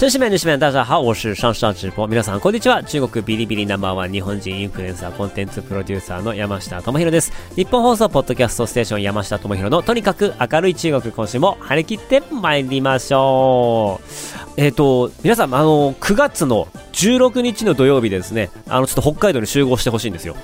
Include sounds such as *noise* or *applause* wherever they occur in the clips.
女子们、女子们、大家好，我是上上直播。皆さん、こんにちは。中国ビリビリナンバーワン日本人インフルエンサーコンテンツプロデューサーの山下智博です。日本放送ポッドキャストステーション山下智博のとにかく明るい中国、今週も張り切って参りましょう。えっ、と、皆さん、あの、9月の16日の土曜日ですね、あの、ちょっと北海道に集合してほしいんですよ。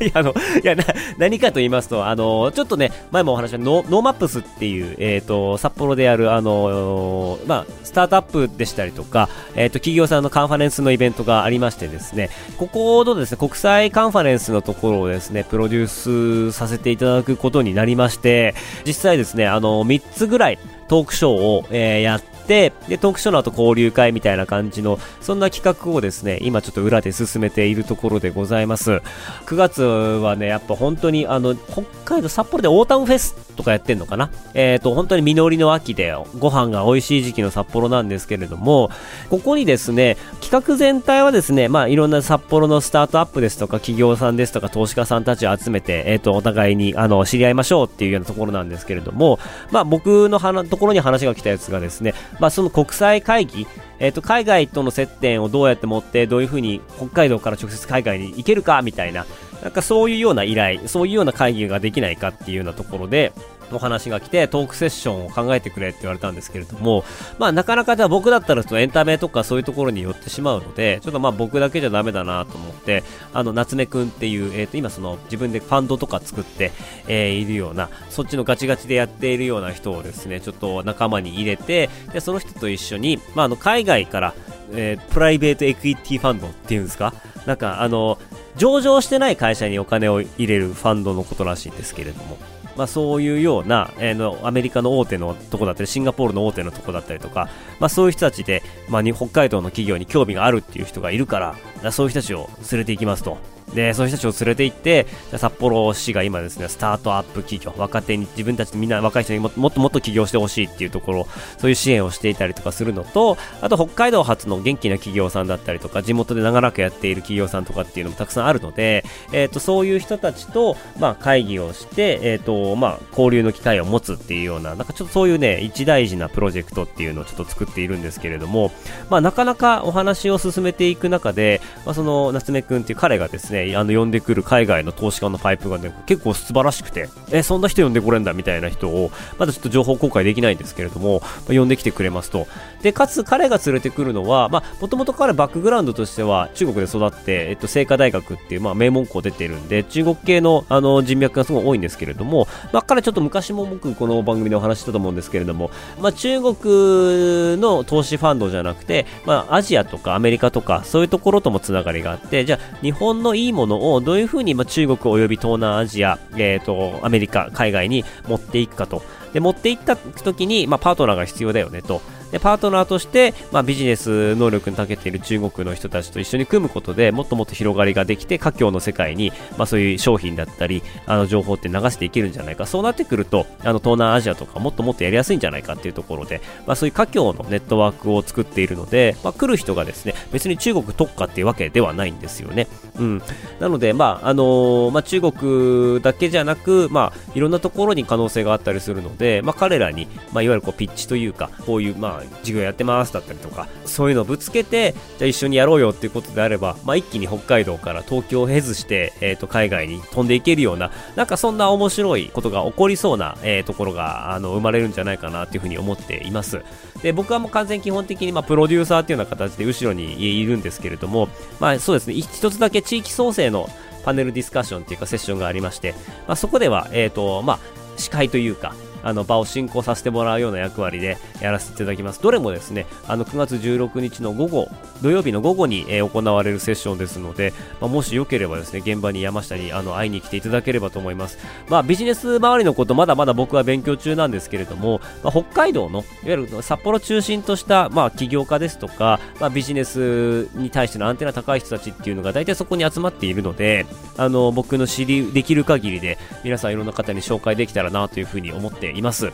いや、あの、いや、な、何かと言いますと、あの、ちょっとね、前もお話したノノーマップスっていう、えっ、ー、と、札幌である、あの、まあ、スタートアップでしたりとか、えっ、ー、と、企業さんのカンファレンスのイベントがありましてですね、ここのですね、国際カンファレンスのところをですね、プロデュースさせていただくことになりまして、実際ですね、あの、3つぐらい、トークショーを、えー、やって、で、トークショーの後交流会みたいな感じの、そんな企画をですね、今ちょっと裏で進めているところでございます。9月はね、やっぱ本当に、あの、北海道札幌でオータムフェスとかやってんのかな？えっ、ー、と、本当に実りの秋で、ご飯が美味しい時期の札幌なんですけれども、ここにですね、企画全体はですね、まあ、いろんな札幌のスタートアップですとか、企業さんですとか、投資家さんたちを集めて、えっ、ー、と、お互いに、あの、知り合いましょうっていうようなところなんですけれども、まあ、僕のところに話が来たやつがですね、まあ、その国際会議、えっ、ー、と、海外との接点をどうやって持って、どういうふうに北海道から直接海外に行けるかみたいな、なんかそういうような依頼、そういうような会議ができないかっていうようなところで、お話が来て、トークセッションを考えてくれって言われたんですけれども、まあなかなかじゃあ僕だったらエンタメとかそういうところに寄ってしまうので、ちょっとまあ僕だけじゃダメだなと思って、あの、夏目くんっていう、えっ、ー、と今その自分でファンドとか作って、えー、いるような、そっちのガチガチでやっているような人をですね、ちょっと仲間に入れて、で、その人と一緒に、まああの、海外から、えー、プライベートエクイティファンドっていうんですかなんかあの、上場してない会社にお金を入れるファンドのことらしいんですけれども、まあ、そういうような、えー、のアメリカの大手のとこだったりシンガポールの大手のとこだったりとか、まあ、そういう人たちで、まあ、北海道の企業に興味があるっていう人がいるからそういう人たちを連れて行きますと。で、そういう人たちを連れて行って、札幌市が今ですね、スタートアップ企業、若手に、自分たちみんな若い人にもっともっと起業してほしいっていうところ、そういう支援をしていたりとかするのと、あと北海道発の元気な企業さんだったりとか、地元で長らくやっている企業さんとかっていうのもたくさんあるので、えっ、ー、と、そういう人たちと、まあ、会議をして、えっ、ー、と、まあ、交流の機会を持つっていうような、なんかちょっとそういうね、一大事なプロジェクトっていうのをちょっと作っているんですけれども、まあ、なかなかお話を進めていく中で、まあ、その、夏目くんっていう彼がですね、ねあの、呼んでくる海外の投資家のパイプがね、結構素晴らしくて、え、そんな人呼んでこれんだみたいな人を、まだちょっと情報公開できないんですけれども、ま、呼んできてくれますと。で、かつ彼が連れてくるのは、まあ、もともと彼バックグラウンドとしては中国で育って、えっと、清華大学っていう、まあ、名門校出てるんで、中国系の、あの、人脈がすごい多いんですけれども、まあ、彼ちょっと昔も僕この番組でお話したと思うんですけれども、まあ、中国の投資ファンドじゃなくて、まあ、アジアとかアメリカとか、そういうところともつながりがあって、じゃあ、日本のいいいいものをどういうふうに、ま、中国及び東南アジア、えっ、ー、と、アメリカ、海外に持っていくかと。で、持っていった時に、まあ、パートナーが必要だよねと。で、パートナーとして、まあ、ビジネス能力に長けている中国の人たちと一緒に組むことでもっともっと広がりができて、華僑の世界に、まあ、そういう商品だったり、あの、情報って流していけるんじゃないか。そうなってくると、あの、東南アジアとかもっともっとやりやすいんじゃないかっていうところで、まあ、そういう華僑のネットワークを作っているので、まあ、来る人がですね、別に中国特化っていうわけではないんですよね。うん。なので、まあ、あのー、まあ、中国だけじゃなく、まあ、いろんなところに可能性があったりするので、まあ、彼らに、まあ、いわゆるこう、ピッチというか、こういう、まあ、授業やってますだったりとか、そういうのをぶつけて、じゃあ一緒にやろうよっていうことであれば、まあ、一気に北海道から東京を経ずして、えっ、ー、と、海外に飛んでいけるような、なんかそんな面白いことが起こりそうな、えー、ところが、あの、生まれるんじゃないかなっていうふうに思っています。で、僕はもう完全基本的に、まあ、プロデューサーっていうような形で後ろにいるんですけれども、まあ、そうですね、一つだけ地域創生のパネルディスカッションっていうかセッションがありまして、まあ、そこでは、えっ、ー、と、まあ、司会というか、あの、場を進行させてもらうような役割でやらせていただきます。どれもですね、あの、9月16日の午後、土曜日の午後に、え、行われるセッションですので、まあ、もしよければですね、現場に山下にあの会いに来ていただければと思います。まあ、ビジネス周りのこと、まだまだ僕は勉強中なんですけれども、まあ、北海道の、いわゆる札幌中心とした、まあ、起業家ですとか、まあ、ビジネスに対してのアンテナ高い人たちっていうのが大体そこに集まっているので、あの、僕の知り、できる限りで、皆さんいろんな方に紹介できたらなというふうに思っています。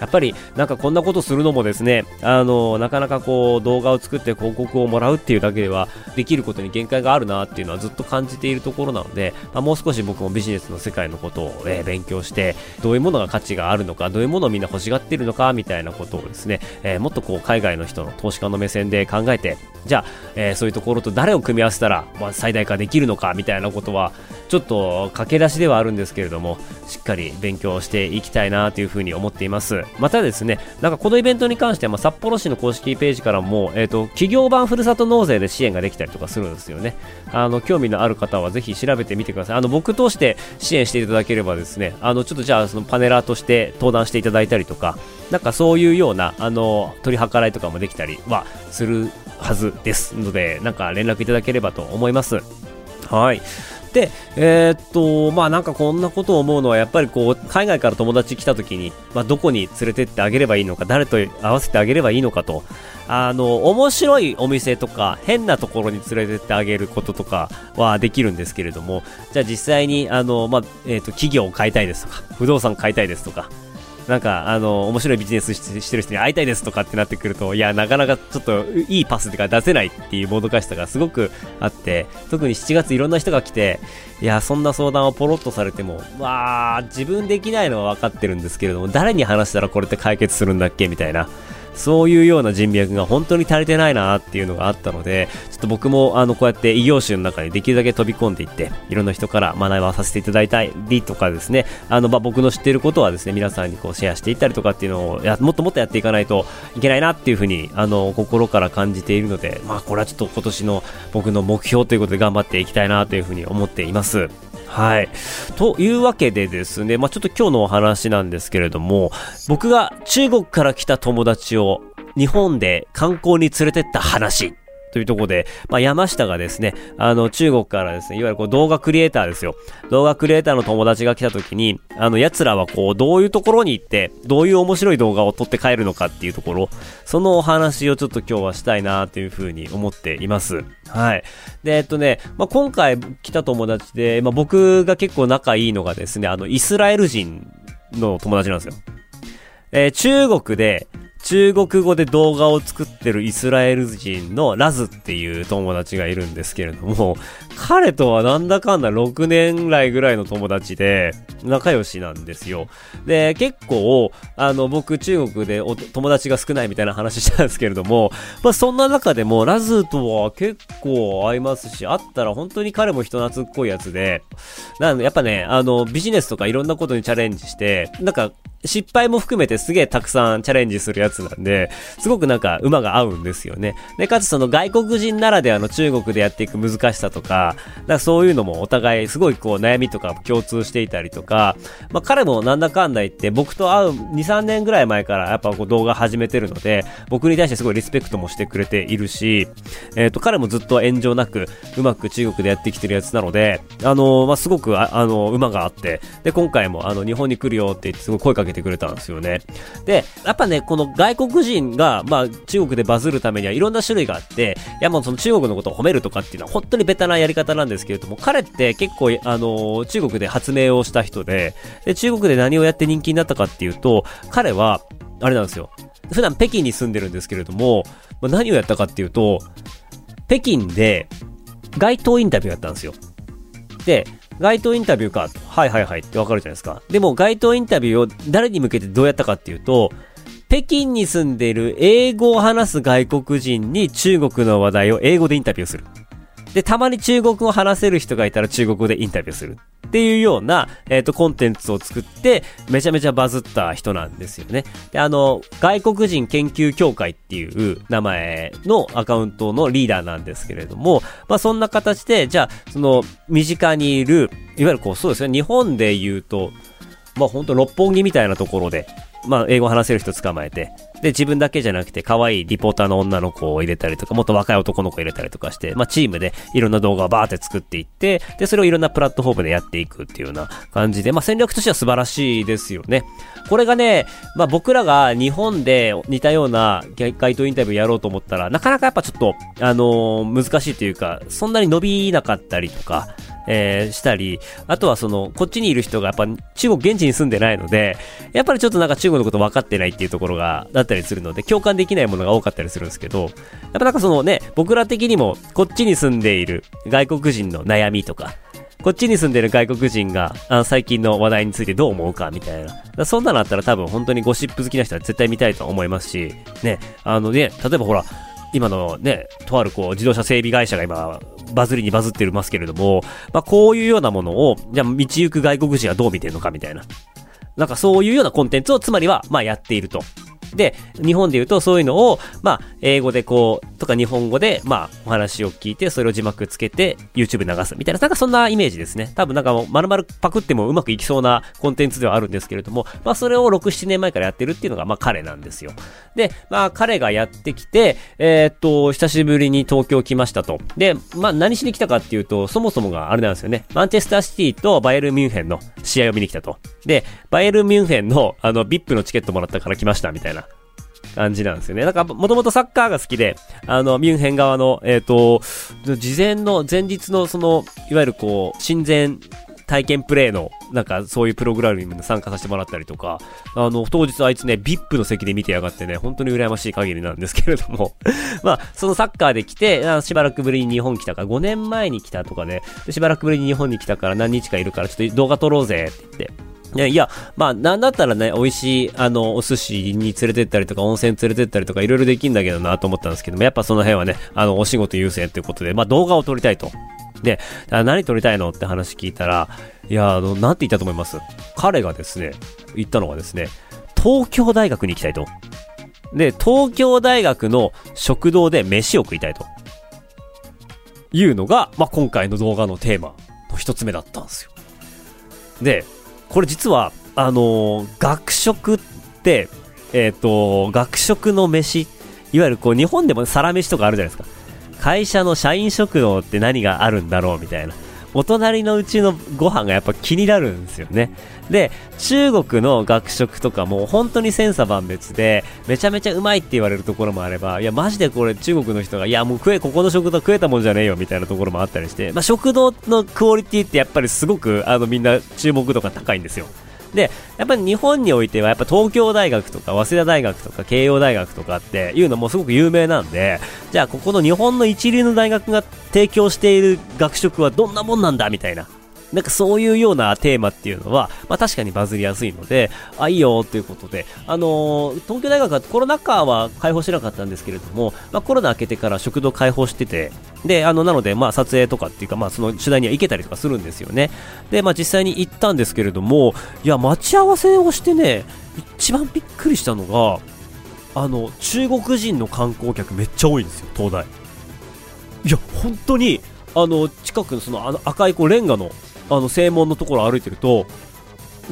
やっぱりなんかこんなことするのもですね、あの、なかなかこう動画を作って広告をもらうっていうだけではできることに限界があるなっていうのはずっと感じているところなので、まあ、もう少し僕もビジネスの世界のことを、えー、勉強して、どういうものが価値があるのか、どういうものをみんな欲しがっているのかみたいなことをですね、えー、もっとこう海外の人の投資家の目線で考えて、じゃあ、えー、そういうところと誰を組み合わせたら、まあ、最大化できるのかみたいなことは、ちょっと駆け出しではあるんですけれども、しっかり勉強していきたいなというふうに思っています。またですね、なんかこのイベントに関しては、ま、札幌市の公式ページからも、え、ー、と、企業版ふるさと納税で支援ができたりとかするんですよね。あの、興味のある方はぜひ調べてみてください。あの、僕通して支援していただければですね、あの、ちょっとじゃあ、そのパネラーとして登壇していただいたりとか、なんかそういうような、あの、取り計らいとかもできたりはするはずですので、なんか連絡いただければと思います。はい。で、えー、っと、まあなんかこんなことを思うのは、やっぱりこう、海外から友達来た時に、まあどこに連れてってあげればいいのか、誰と合わせてあげればいいのかと、あの、面白いお店とか、変なところに連れてってあげることとかはできるんですけれども、じゃあ実際に、あの、まあ、えー、っと、企業を買いたいですとか、不動産買いたいですとか、なんか、あの、面白いビジネスしてる人に会いたいですとかってなってくると、いや、なかなかちょっといいパスとか出せないっていうもどかしさがすごくあって、特に7月いろんな人が来て、いや、そんな相談をポロッとされても、わあ、自分できないのは分かってるんですけれども、誰に話したらこれって解決するんだっけみたいな。そういうような人脈が本当に足りてないなっていうのがあったので、ちょっと僕もあのこうやって異業種の中にできるだけ飛び込んでいって、いろんな人から学ばさせていただいたりとかですね、あのまあ僕の知っていることはですね、皆さんにこうシェアしていったりとかっていうのをやもっともっとやっていかないといけないなっていうふうにあの心から感じているので、まあこれはちょっと今年の僕の目標ということで頑張っていきたいなというふうに思っています。はい。というわけでですね、まあ、ちょっと今日のお話なんですけれども、僕が中国から来た友達を日本で観光に連れてった話というところで、まあ、山下がですね、あの、中国からですね、いわゆるこう動画クリエイターですよ。動画クリエイターの友達が来た時に、あの、奴らはこう、どういうところに行って、どういう面白い動画を撮って帰るのかっていうところ、そのお話をちょっと今日はしたいなというふうに思っています。はい。で、えっとね、まあ、今回来た友達で、まあ、僕が結構仲いいのがですね、あの、イスラエル人の友達なんですよ。えー、中国で、中国語で動画を作ってるイスラエル人のラズっていう友達がいるんですけれども、彼とはなんだかんだ6年来ぐらいの友達で、仲良しなんですよ。で、結構、あの、僕中国でお友達が少ないみたいな話したんですけれども、まあそんな中でもラズとは結構合いますし、会ったら本当に彼も人懐っこいやつで、なんやっぱね、あの、ビジネスとかいろんなことにチャレンジして、なんか失敗も含めてすげえたくさんチャレンジするやつなんで、すごくなんか馬が合うんですよね。で、かつその外国人ならではの中国でやっていく難しさとか、かそういうのもお互いすごいこう悩みとか共通していたりとか、まあ彼もなんだかんだ言って僕と会う2、3年ぐらい前からやっぱこう動画始めてるので、僕に対してすごいリスペクトもしてくれているし、えっ、ー、と彼もずっと炎上なくうまく中国でやってきてるやつなので、あのー、まあすごくあ、あのー、馬があって、で、今回もあの日本に来るよってすごい声かけてくれたんですよね。で、やっぱね、この外国人が、まあ、中国でバズるためにはいろんな種類があって、いやもうその中国のことを褒めるとかっていうのは本当にベタなやりり方なんですけれども、彼って結構、あの、中国で発明をした人で、で、中国で何をやって人気になったかっていうと、彼は、あれなんですよ。普段北京に住んでるんですけれども、まあ、何をやったかっていうと、北京で街頭インタビューやったんですよ。で、街頭インタビューか。はいはいはいってわかるじゃないですか。でも街頭インタビューを誰に向けてどうやったかっていうと、北京に住んでいる英語を話す外国人に中国の話題を英語でインタビューする。で、たまに中国語を話せる人がいたら中国語でインタビューする。っていうような、えっ、ー、と、コンテンツを作って、めちゃめちゃバズった人なんですよね。で、あの、外国人研究協会っていう名前のアカウントのリーダーなんですけれども、まあ、そんな形で、じゃあ、その、身近にいる、いわゆるこう、そうですね、日本で言うと、まあ、ほんと六本木みたいなところで、まあ、英語話せる人捕まえて、で、自分だけじゃなくて、可愛いリポーターの女の子を入れたりとか、もっと若い男の子を入れたりとかして、まあ、チームでいろんな動画をバーって作っていって、で、それをいろんなプラットフォームでやっていくっていうような感じで、まあ、戦略としては素晴らしいですよね。これがね、まあ、僕らが日本で似たような街頭インタビューやろうと思ったら、なかなかやっぱちょっと、あのー、難しいというか、そんなに伸びなかったりとか、えー、したり、あとはその、こっちにいる人がやっぱ中国現地に住んでないので、やっぱりちょっとなんか中国のこと分かってないっていうところが、だったりするので、共感できないものが多かったりするんですけど、やっぱなんかそのね、僕ら的にも、こっちに住んでいる外国人の悩みとか、こっちに住んでる外国人が、あ最近の話題についてどう思うかみたいな。そんなのあったら多分本当にゴシップ好きな人は絶対見たいと思いますし、ね、あのね、例えばほら、今のね、とあるこう、自動車整備会社が今、バズりにバズってますけれども、まあ、こういうようなものを、じゃあ、道行く外国人はどう見てるのかみたいな。なんかそういうようなコンテンツを、つまりは、まあ、やっていると。で、日本で言うとそういうのを、まあ、英語でこう、とか日本語で、まあ、お話を聞いて、それを字幕つけて、YouTube 流すみたいな、なんかそんなイメージですね。多分なんかもう、丸々パクってもうまくいきそうなコンテンツではあるんですけれども、まあ、それを6、7年前からやってるっていうのが、まあ、彼なんですよ。で、まあ、彼がやってきて、えー、っと、久しぶりに東京来ましたと。で、まあ、何しに来たかっていうと、そもそもがあれなんですよね。マンチェスターシティとバイエルミュンヘンの試合を見に来たと。で、バイエルミュンヘンの、あの、VIP のチケットもらったから来ました、みたいな。感じなんですよね。なんか、もともとサッカーが好きで、あの、ミュンヘン側の、えっ、ー、と、事前の、前日のその、いわゆるこう、親善体験プレイの、なんかそういうプログラムに参加させてもらったりとか、あの、当日あいつね、VIP の席で見てやがってね、本当に羨ましい限りなんですけれども *laughs* まあ、そのサッカーで来て、しばらくぶりに日本来たから、5年前に来たとかね、しばらくぶりに日本に来たから何日かいるから、ちょっと動画撮ろうぜって言って、いや、まあ、なんだったらね、美味しい、あの、お寿司に連れてったりとか、温泉連れてったりとか、いろいろできんだけどなと思ったんですけども、やっぱその辺はね、あの、お仕事優先ということで、まあ、動画を撮りたいと。で、何撮りたいのって話聞いたら、いや、あの、なんて言ったと思います？彼がですね、言ったのはですね、東京大学に行きたいと。で、東京大学の食堂で飯を食いたいと。いうのが、まあ、今回の動画のテーマの一つ目だったんですよ。で、これ実は、あの、学食って、えっ、ー、と、学食の飯、いわゆるこう、日本でもサラメシとかあるじゃないですか。会社の社員食堂って何があるんだろうみたいな。お隣のうちのご飯がやっぱ気になるんですよね。で、中国の学食とかも本当に千差万別で、めちゃめちゃうまいって言われるところもあれば、いや、マジでこれ中国の人が、いや、もう食え、ここの食堂食えたもんじゃねえよみたいなところもあったりして、まあ、食堂のクオリティってやっぱりすごく、あの、みんな注目度が高いんですよ。で、やっぱり日本においては、やっぱ東京大学とか、早稲田大学とか、慶応大学とかっていうのもすごく有名なんで、じゃあここの日本の一流の大学が提供している学食はどんなもんなんだみたいな。なんかそういうようなテーマっていうのは、まあ確かにバズりやすいので、あ、いいよっていうことで、あのー、東京大学はコロナ禍は開放してなかったんですけれども、まあコロナ明けてから食堂開放してて、で、あの、なので、まあ撮影とかっていうか、まあその取材には行けたりとかするんですよね。で、まあ実際に行ったんですけれども、いや、待ち合わせをしてね、一番びっくりしたのが、あの、中国人の観光客めっちゃ多いんですよ、東大。いや、本当に、あの、近くのそのあの赤いこうレンガのあの正門のところ歩いてると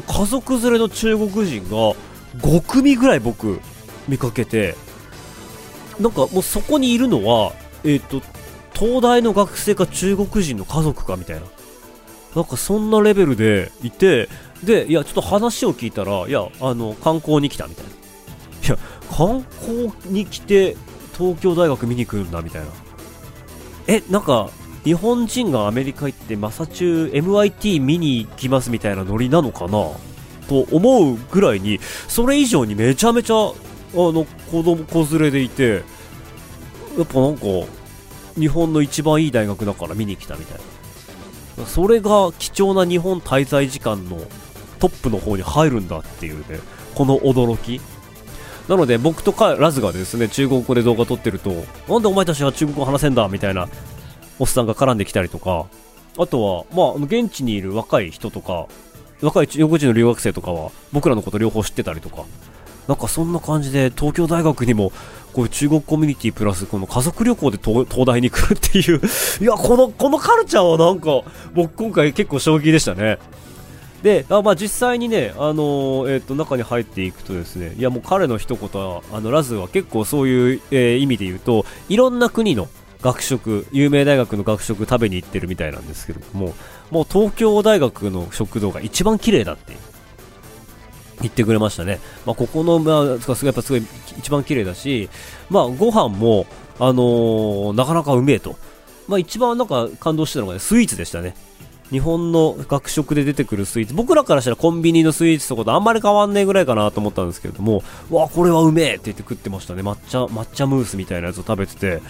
家族連れの中国人が5組ぐらい僕見かけてなんかもうそこにいるのはえっ、ー、と東大の学生か中国人の家族かみたいな。なんかそんなレベルでいてでいやちょっと話を聞いたらいやあの観光に来たみたいな。いや観光に来て東京大学見に来るんだみたいな。えなんか日本人がアメリカ行ってマサチュー MIT 見に行きますみたいなノリなのかな？と思うぐらいにそれ以上にめちゃめちゃあの子供子連れでいてやっぱなんか日本の一番いい大学だから見に来たみたいな。それが貴重な日本滞在時間のトップの方に入るんだっていうねこの驚き。なので僕とかラズがですね中国語で動画撮ってるとなんでお前たちは中国語話せんだみたいなおっさんが絡んできたりとか、あとは、まあ、現地にいる若い人とか、若い中国人の留学生とかは、僕らのこと両方知ってたりとか、なんかそんな感じで、東京大学にも、こういう中国コミュニティプラス、この家族旅行で東大に来るっていう *laughs* いや、この、このカルチャーはなんか、僕今回結構衝撃でしたね。で、あまあ、実際にね、あのー、えっ、ー、と、中に入っていくとですね、いやもう彼の一言は、あの、ラズは結構そういう、えー、意味で言うと、いろんな国の学食、有名大学の学食食べに行ってるみたいなんですけども、もう東京大学の食堂が一番綺麗だって言ってくれましたね。まあ、ここの、まあ、すごいやっぱすごい一番綺麗だし、まあ、ご飯も、あのー、なかなかうめえと。まあ、一番なんか感動したのが、ね、スイーツでしたね。日本の学食で出てくるスイーツ、僕らからしたらコンビニのスイーツとかとあんまり変わんねえぐらいかなと思ったんですけれども、わ、これはうめえって言って食ってましたね。抹茶、抹茶ムースみたいなやつを食べてて、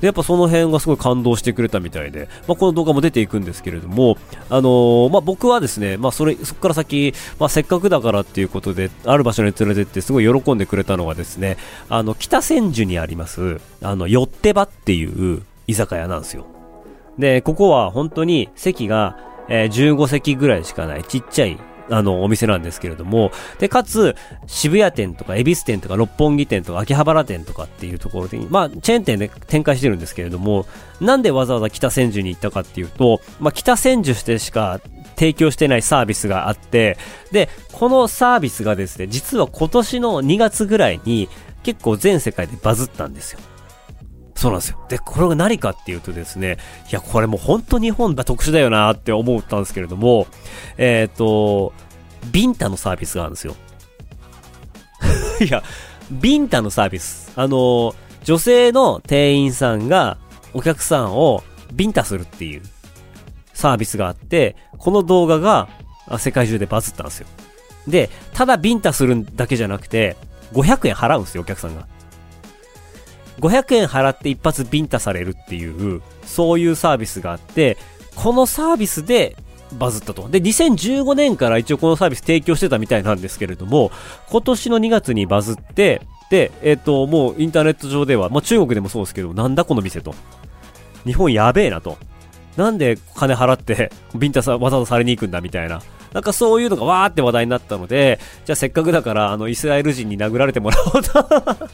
で、やっぱその辺がすごい感動してくれたみたいで、まあ、この動画も出ていくんですけれども、あのー、まあ、僕はですね、まあ、それ、そこから先、まあ、せっかくだからっていうことで、ある場所に連れてってすごい喜んでくれたのがですね、あの、北千住にあります、あの、よってばっていう居酒屋なんですよ。で、ここは本当に席がえー、15席ぐらいしかないちっちゃいあの、お店なんですけれども、で、かつ、渋谷店とか、恵比寿店とか、六本木店とか、秋葉原店とかっていうところで、まあ、チェーン店で展開してるんですけれども、なんでわざわざ北千住に行ったかっていうと、まあ、北千住してしか提供してないサービスがあって、で、このサービスがですね、実は今年の2月ぐらいに、結構全世界でバズったんですよ。そうなんですよ。で、これが何かっていうとですね、いや、これもう本当日本だ特殊だよなって思ったんですけれども、えっ、ー、と、ビンタのサービスがあるんですよ。*laughs* いや、ビンタのサービス。あの、女性の店員さんがお客さんをビンタするっていうサービスがあって、この動画が世界中でバズったんですよ。で、ただビンタするだけじゃなくて、500円払うんですよ、お客さんが。500円払って一発ビンタされるっていう、そういうサービスがあって、このサービスでバズったと。で、2015年から一応このサービス提供してたみたいなんですけれども、今年の2月にバズって、で、えっ、ー、と、もうインターネット上では、まあ中国でもそうですけど、なんだこの店と。日本やべえなと。なんで金払ってビンタさわざわざされに行くんだみたいな。なんかそういうのがわーって話題になったので、じゃあせっかくだから、あの、イスラエル人に殴られてもらおうと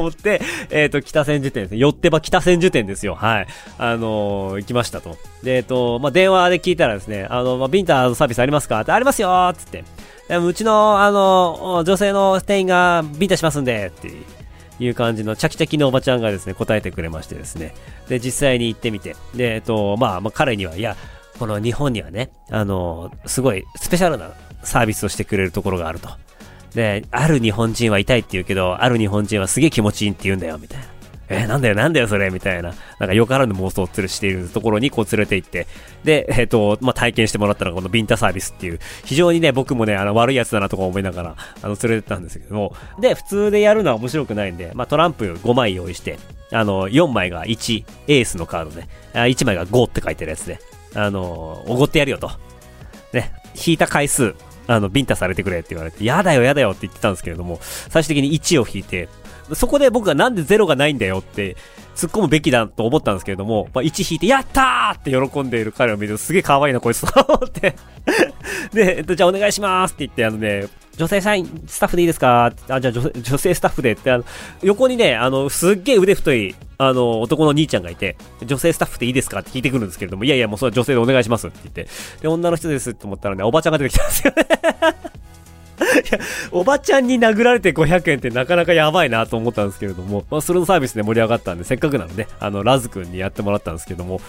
思って、えっ、ー、と、北千住店ですね。寄ってば北千住店ですよ。はい。あのー、行きましたと。で、えっ、ー、と、まあ、電話で聞いたらですね、あの、まあ、ビンタのサービスありますか？って、ありますよつって。でもうちの、あの、女性の店員がビンタしますんで、っていう感じの、チャキチャキのおばちゃんがですね、答えてくれましてですね。で、実際に行ってみて。で、えっ、と、まあ、まあ、彼には、いや、この日本にはね、あの、すごいスペシャルなサービスをしてくれるところがあると。で、ある日本人は痛いって言うけど、ある日本人はすげえ気持ちいいって言うんだよ、みたいな。えー、なんだよ、なんだよ、それ、みたいな。なんか、よからぬ妄想をつるしているところに、こう、連れて行って、で、えっ、ー、と、まあ、体験してもらったのが、このビンタサービスっていう、非常にね、僕もね、あの、悪いやつだなとか思いながら、あの、連れてったんですけども、で、普通でやるのは面白くないんで、まあ、トランプ5枚用意して、あの、4枚が1、エースのカードで、1枚が5って書いてるやつで、あの、おごってやるよと。ね、引いた回数、あの、ビンタされてくれって言われて、やだよやだよって言ってたんですけれども、最終的に1を引いて、そこで僕がなんで0がないんだよって突っ込むべきだと思ったんですけれども、まあ、1引いて、やったーって喜んでいる彼を見るとすげえ可愛いな、こいつと思って。*laughs* で、えっと、じゃあお願いしますって言って、あのね、女性社員、スタッフでいいですか？あ、じゃあ女女性スタッフでって、あの、横にね、あの、すっげえ腕太い、あの、男の兄ちゃんがいて、女性スタッフでいいですかって聞いてくるんですけれども、いやいや、もうそれは女性でお願いしますって言って、で、女の人ですって思ったらね、おばちゃんが出てきたんですよねいや、おばちゃんに殴られて500円ってなかなかやばいなと思ったんですけれども、まあ、それのサービスで盛り上がったんで、せっかくなので、あの、ラズくんにやってもらったんですけども、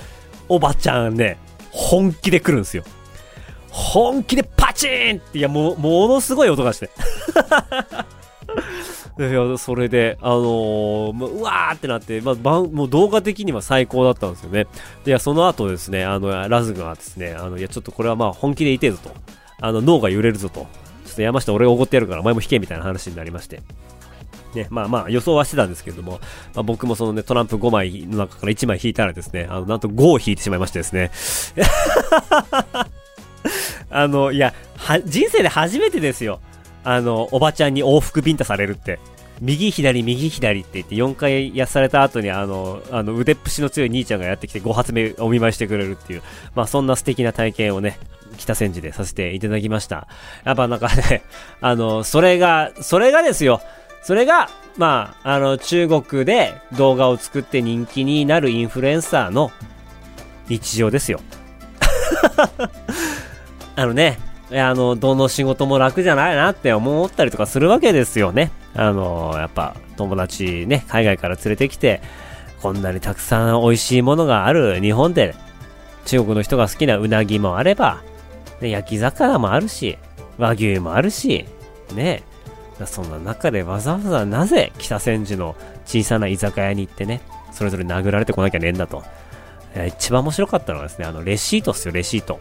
おばちゃんね、本気で来るんですよ。本気でパチーンって、いや、も、ものすごい音がして。*laughs* いや、それで、あのー、うわーってなって、まあ、もう動画的には最高だったんですよね。で、いや、その後ですね、あの、ラズがですね、あの、いや、ちょっとこれはまあ、本気でいてえぞと。あの、脳が揺れるぞと。ちょっと山下俺が怒ってやるから、お前も引けみたいな話になりまして。ね、まあまあ予想はしてたんですけれども、まあ、僕もそのね、トランプ5枚の中から1枚引いたらですね、あの、なんと5を引いてしまいましてですね。あの、いや、は、人生で初めてですよ。あの、おばちゃんに往復ビンタされるって。右左右左って言って4回やされた後にあの、あの腕っぷしの強い兄ちゃんがやってきて5発目お見舞いしてくれるっていう、まあそんな素敵な体験をね、北千住でさせていただきました。やっぱなんかね、*laughs* あの、それが、それがですよ、それが、まあ、あの、中国で動画を作って人気になるインフルエンサーの日常ですよ。あのね、あの、どの仕事も楽じゃないなって思ったりとかするわけですよね。あの、やっぱ友達ね、海外から連れてきて、こんなにたくさん美味しいものがある日本で、中国の人が好きなうなぎもあれば、ね、焼き魚もあるし、和牛もあるし、ね。そんな中でわざわざなぜ北千住の小さな居酒屋に行ってね、それぞれ殴られてこなきゃねえんだと。一番面白かったのはですね、あの、レシートっすよ、レシート。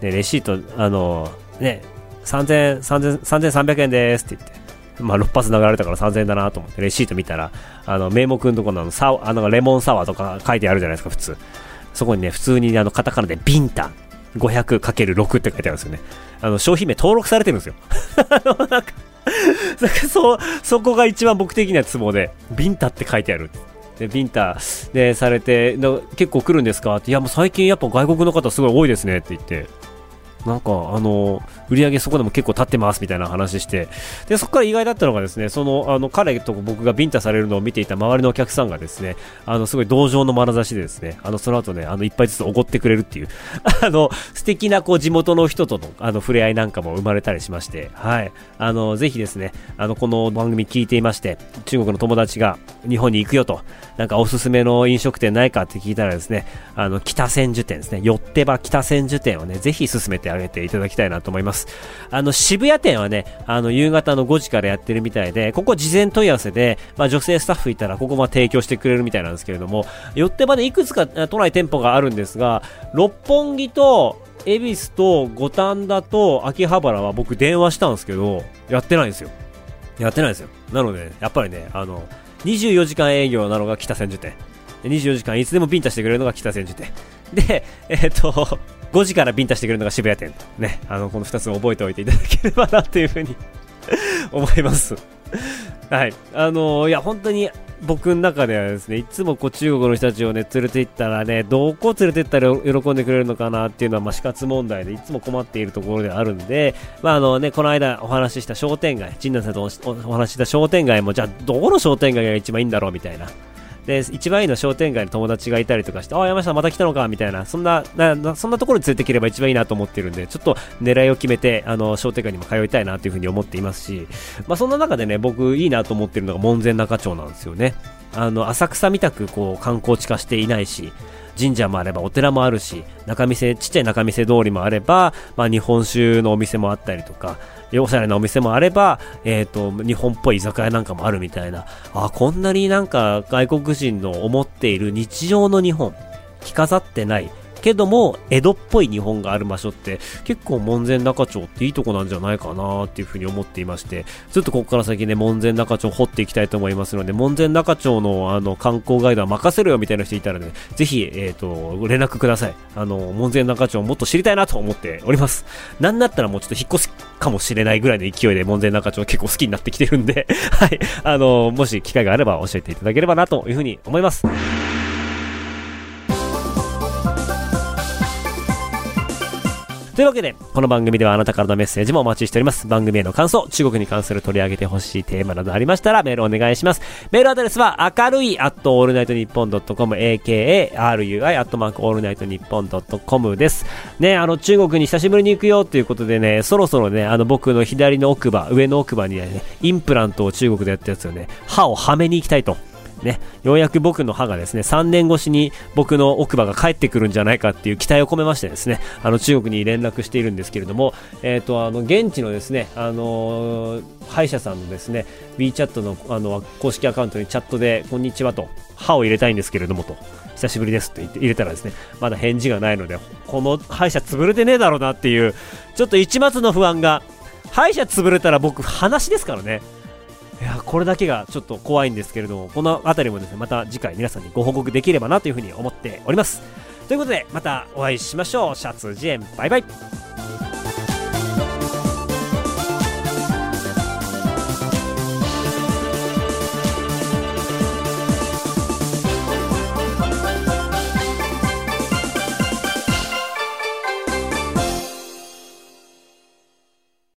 で、レシート、あの、ね、3000、3000、3300円ですって言って、まあ、6発流れたから3000円だなと思って、レシート見たら、あの、名目のところの、サあのレモンサワーとか書いてあるじゃないですか、普通。そこにね、普通にあの、カタカナでビンタ 500×6 って書いてあるんですよね。あの、商品名登録されてるんですよ。*laughs* なんか、そ、そこが一番僕的にはツボで、ビンタって書いてある。で、ビンタでされて、結構来るんですかって、いやもう最近やっぱ外国の方すごい多いですねって言って、なんか、あの、売り上げそこでも結構立ってますみたいな話して、で、そこから意外だったのがですね、その、あの、彼と僕がビンタされるのを見ていた周りのお客さんがですね、あの、すごい同情の眼差しでですね、あの、その後ね、あの、一杯ずつおごってくれるっていう、*laughs* あの、素敵な、こう、地元の人との、あの、触れ合いなんかも生まれたりしまして、はい。あの、ぜひですね、あの、この番組聞いていまして、中国の友達が日本に行くよと、なんかおすすめの飲食店ないかって聞いたらですね、あの、北千住店ですね、よってば北千住店をね、ぜひ進めてあげていただきたいなと思います。あの、渋谷店はね、あの、夕方の5時からやってるみたいで、ここ事前問い合わせで、まあ、女性スタッフいたら、ここま提供してくれるみたいなんですけれども、よってばね、いくつか都内店舗があるんですが、六本木と、恵比寿と五反田と秋葉原は僕電話したんですけど、やってないんですよ。やってないんですよ。なので、やっぱりね、あの、24時間営業なのが北千住店。24時間いつでもビンタしてくれるのが北千住店。で、えっ、と、5時からビンタしてくれるのが渋谷店。ね、あの、この2つを覚えておいていただければなっていうふうに *laughs* 思います。はい。あのー、いや、本当に僕の中ではですね、いつもこう中国の人たちをね、連れて行ったらね、どこ連れて行ったら喜んでくれるのかなっていうのは、まあ、死活問題でいつも困っているところであるんで、まあ、あのね、この間お話しした商店街、陳南さんとお話しした商店街も、じゃあ、どこの商店街が一番いいんだろうみたいな。で、一番いいの商店街の友達がいたりとかして、あ、山下また来たのかみたいな、そんなな、そんなところに連れてければ一番いいなと思ってるんで、ちょっと狙いを決めて、あの、商店街にも通いたいなというふうに思っていますし、まあそんな中でね、僕いいなと思ってるのが門前仲町なんですよね。あの、浅草みたくこう観光地化していないし、神社もあればお寺もあるし、中店、ちっちゃい仲見世通りもあれば、まあ日本酒のお店もあったりとか、おしゃれなお店もあれば、えっ、ー、と、日本っぽい居酒屋なんかもあるみたいな、あ、こんなになんか外国人の思っている日常の日本、着飾ってない、けども、江戸っぽい日本がある場所って、結構門前仲町っていいとこなんじゃないかなっていうふうに思っていまして、ずっとここから先ね、門前仲町掘っていきたいと思いますので、門前仲町のあの観光ガイドは任せるよみたいな人いたらね、ぜひ、えっ、ー、と、連絡ください。あの、門前仲町もっと知りたいなと思っております。なんだったらもうちょっと引っ越すかもしれないぐらいの勢いで門前仲町結構好きになってきてるんで *laughs* はい。あの、もし機会があれば教えていただければなというふうに思います。というわけで、この番組ではあなたからのメッセージもお待ちしております。番組への感想、中国に関する取り上げてほしいテーマなどありましたらメールお願いします。メールアドレスは、明るい、アットオールナイトニッポンドットコム、 AKARUI、アットマークオールナイトニッポンドットコムです。ね、あの、中国に久しぶりに行くよということでね、そろそろね、あの、僕の左の奥歯、上の奥歯にね、インプラントを中国でやったやつをね、歯をはめに行きたいと。ね、ようやく僕の歯がですね、3年越しに僕の奥歯が帰ってくるんじゃないかっていう期待を込めましてですね、あの中国に連絡しているんですけれども、えっ、ー、と、あの、現地のですね、あの、歯医者さんのですね、WeChat のあの公式アカウントにチャットで、こんにちはと、歯を入れたいんですけれどもと、久しぶりですって言って入れたらですね、まだ返事がないので、この歯医者潰れてねえだろうなっていう、ちょっと一末の不安が、歯医者潰れたら僕、話ですからね。いやこれだけがちょっと怖いんですけれども、この辺りもですね、また次回皆さんにご報告できればなというふうに思っております。ということで、またお会いしましょう。シャツジエン、バイバイ。